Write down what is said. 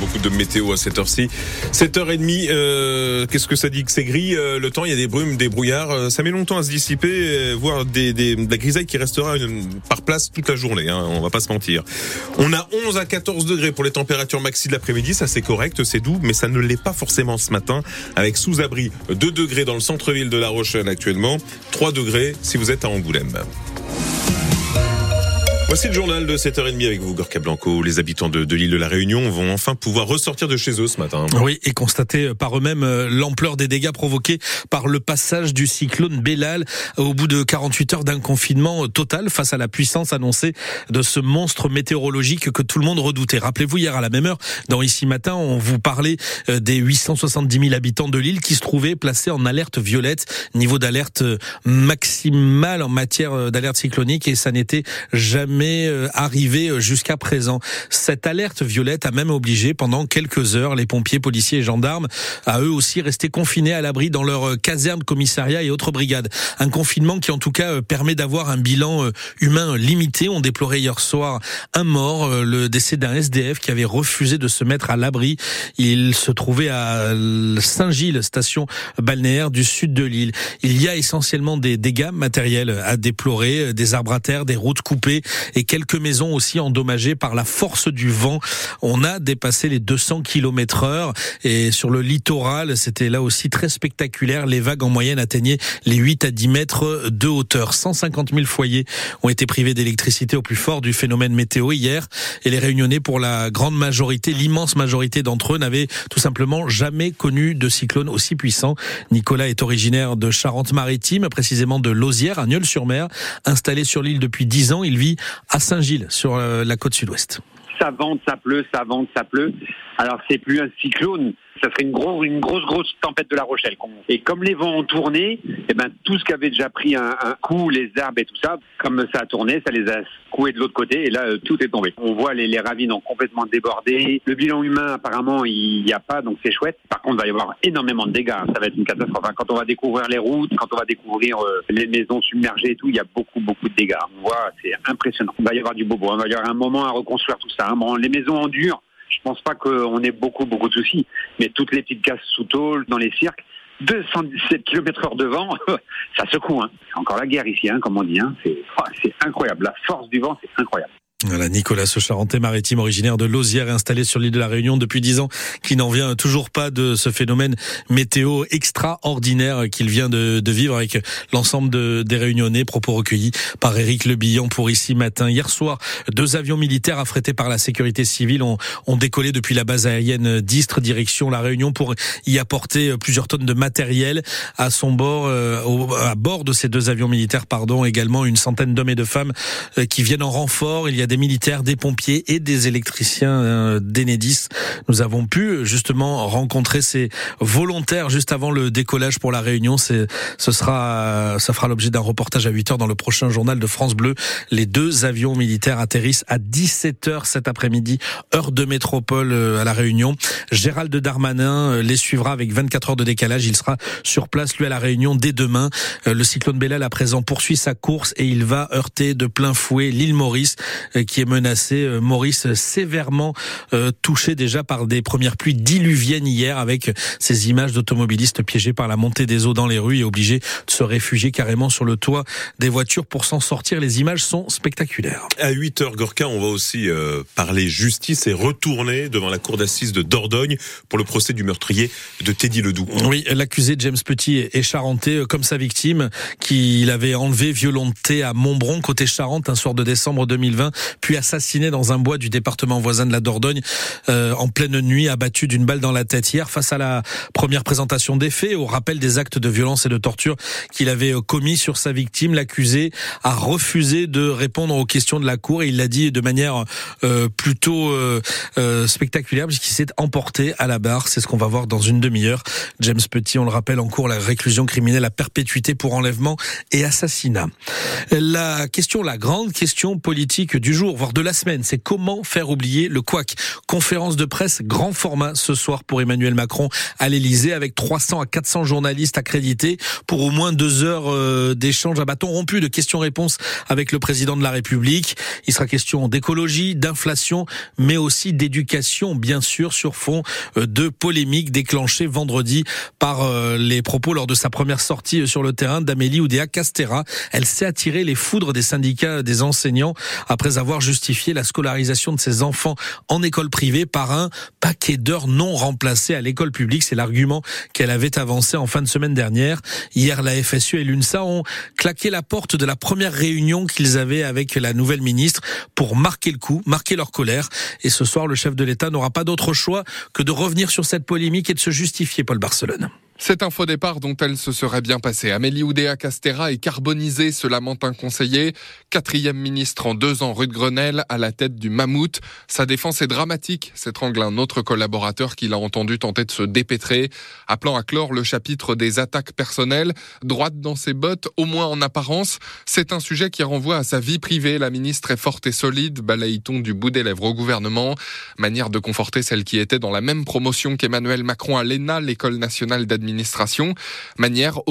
beaucoup de météo à cette heure-ci. 7h30, euh, qu'est-ce que ça dit que c'est gris euh, Le temps, il y a des brumes, des brouillards. Euh, ça met longtemps à se dissiper, voire de la grisaille qui restera par place toute la journée. Hein, on va pas se mentir. On a 11 à 14 degrés pour les températures maxi de l'après-midi. Ça, c'est correct, c'est doux, mais ça ne l'est pas forcément ce matin. Avec sous-abri 2 degrés dans le centre-ville de La Rochelle actuellement, 3 degrés si vous êtes à Angoulême. Voici le journal de 7h30 avec vous, Gorka Blanco. Les habitants de, l'île de la Réunion vont enfin pouvoir ressortir de chez eux ce matin. Oui, et constater par eux-mêmes euh, l'ampleur des dégâts provoqués par le passage du cyclone Bellal au bout de 48 heures d'un confinement total face à la puissance annoncée de ce monstre météorologique que tout le monde redoutait. Rappelez-vous, hier à la même heure, dans Ici Matin, on vous parlait euh, des 870 000 habitants de l'île qui se trouvaient placés en alerte violette, niveau d'alerte maximale en matière d'alerte cyclonique, et ça n'était jamais euh, arrivé euh, jusqu'à présent. Cette alerte violette a même obligé pendant quelques heures les pompiers, policiers et gendarmes à eux aussi rester confinés à l'abri dans leur euh, caserne, commissariat et autres brigades. Un confinement qui en tout cas permet d'avoir un bilan humain limité. On déplorait hier soir un mort, le décès d'un SDF qui avait refusé de se mettre à l'abri. Il se trouvait à Saint-Gilles, station balnéaire du sud de l'île. Il y a essentiellement des dégâts matériels à déplorer, des arbres à terre, des routes coupées et quelques maisons aussi endommagées par la force du vent. On a dépassé les 200 km heure et sur le littoral, c'était là aussi très spectaculaire. Les vagues en moyenne atteignaient les 8 à 10 mètres de hauteur. 150 000 foyers ont été privés d'électricité au plus fort du phénomène météo hier et les réunionnais pour la grande majorité, l'immense majorité d'entre eux n'avaient tout simplement jamais connu de cyclone aussi puissant. Nicolas est originaire de Charente-Maritime, précisément de Lausière, à Nieul-sur-Mer. Installé sur l'île depuis 10 ans, il vit à Saint-Gilles, sur euh, la côte sud-ouest. Ça vente, ça pleut, ça vente, ça pleut. Alors c'est plus un cyclone, ça serait une grosse, une grosse, grosse tempête de la Rochelle. Et comme les vents ont tourné, eh ben tout ce qui avait déjà pris un, coup, les arbres et tout ça, comme ça a tourné, ça les a coués de l'autre côté et là euh, tout est tombé. On voit les, ravines ont complètement débordé. Le bilan humain apparemment il n'y a pas, donc c'est chouette. Par contre, il va y avoir énormément de dégâts. Ça va être une catastrophe. quand on va découvrir les routes, quand on va découvrir euh, les maisons submergées et tout, il y a beaucoup, beaucoup de dégâts. On voit, c'est impressionnant. Il va y avoir du bobo. Il va y avoir un moment à reconstruire tout ça. Hein. Les maisons endurent je pense pas qu'on ait beaucoup, beaucoup de soucis. Mais toutes les petites casses sous tôle, dans les cirques, 217 km heure de vent, ça secoue. Hein. C'est encore la guerre ici, hein, comme on dit. Hein. C'est incroyable. La force du vent, c'est incroyable. Voilà, Nicolas, ce maritime originaire de Lausière, installé sur l'île de la Réunion depuis dix ans, qui n'en vient toujours pas de ce phénomène météo extraordinaire qu'il vient de, de, vivre avec l'ensemble de, des Réunionnais. Propos recueillis par Éric Lebillon pour ici matin. Hier soir, deux avions militaires affrétés par la sécurité civile ont, ont décollé depuis la base aérienne d'Istre, direction la Réunion, pour y apporter plusieurs tonnes de matériel à son bord, euh, à bord de ces deux avions militaires, pardon, également une centaine d'hommes et de femmes euh, qui viennent en renfort. Il y a des militaires, des pompiers et des électriciens euh, d'Enedis. Nous avons pu justement rencontrer ces volontaires juste avant le décollage pour la réunion. C'est, ce sera, ça fera l'objet d'un reportage à 8 heures dans le prochain journal de France Bleu. Les deux avions militaires atterrissent à 17 heures cet après-midi, heure de métropole euh, à la Réunion. Gérald Darmanin euh, les suivra avec 24 heures de décalage. Il sera sur place lui à la Réunion dès demain. Le cyclone Bellal à présent poursuit sa course et il va heurter de plein fouet l'île Maurice qui est menacé. Euh, Maurice sévèrement euh, touché déjà par des premières pluies diluviennes hier avec ces images d'automobilistes piégés par la montée des eaux dans les rues et obligés de se réfugier carrément sur le toit des voitures pour s'en sortir. Les images sont spectaculaires. À 8 heures, Gorka, on va aussi euh, parler justice et retourner devant la cour d'assises de Dordogne pour le procès du meurtrier de Teddy Ledoux. Oui, l'accusé James Petit est charentais comme sa victime qu'il avait enlevé, violenté à Montbron, côté Charente, un soir de décembre 2020 puis assassiné dans un bois du département voisin de la Dordogne euh, en pleine nuit, abattu d'une balle dans la tête hier face à la première présentation des faits, au rappel des actes de violence et de torture qu'il avait euh, commis sur sa victime. L'accusé a refusé de répondre aux questions de la cour et il l'a dit de manière euh, plutôt euh, spectaculaire puisqu'il s'est emporté à la barre. C'est ce qu'on va voir dans une demi-heure. James Petit, on le rappelle, en cours la réclusion criminelle à perpétuité pour enlèvement et assassinat. La question, la grande question politique du jour jours, voire de la semaine. C'est comment faire oublier le couac. Conférence de presse grand format ce soir pour Emmanuel Macron à l'Elysée avec 300 à 400 journalistes accrédités pour au moins deux heures euh, d'échange à bâton rompu de questions-réponses avec le président de la République. Il sera question d'écologie, d'inflation, mais aussi d'éducation, bien sûr, sur fond euh, de polémiques déclenchées vendredi par euh, les propos lors de sa première sortie sur le terrain d'Amélie Oudéa Castera. Elle s'est attirée les foudres des syndicats des enseignants après avoir justifié la scolarisation de ses enfants en école privée par un paquet d'heures non remplacées à l'école publique. C'est l'argument qu'elle avait avancé en fin de semaine dernière. Hier, la FSU et l'UNSA ont claqué la porte de la première réunion qu'ils avaient avec la nouvelle ministre pour marquer le coup, marquer leur colère. Et ce soir, le chef de l'État n'aura pas d'autre choix que de revenir sur cette polémique et de se justifier, Paul Barcelone. C'est un faux départ dont elle se serait bien passée. Amélie Oudéa Castera est carbonisée, se lamente un conseiller. Quatrième ministre en deux ans, rue de Grenelle, à la tête du mammouth. Sa défense est dramatique, s'étrangle un autre collaborateur qui l'a entendu tenter de se dépêtrer, appelant à clore le chapitre des attaques personnelles. Droite dans ses bottes, au moins en apparence. C'est un sujet qui renvoie à sa vie privée. La ministre est forte et solide, balaye-t-on du bout des lèvres au gouvernement. Manière de conforter celle qui était dans la même promotion qu'Emmanuel Macron à l'ENA, l'école nationale d'administration. Manière